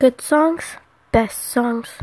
Good songs, best songs.